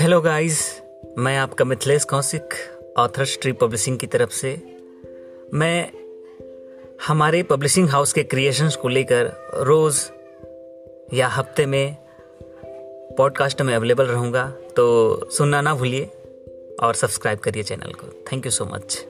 Hello guys मैं आपका Mithilesh Kaushik author स्ट्री publishing की तरफ़ से। मैं हमारे पब्लिशिंग हाउस के क्रिएशंस को लेकर रोज या हफ़्ते में पॉडकास्ट में अवेलेबल रहूँगा तो सुनना ना भूलिए और सब्सक्राइब करिए चैनल को। Thank you so much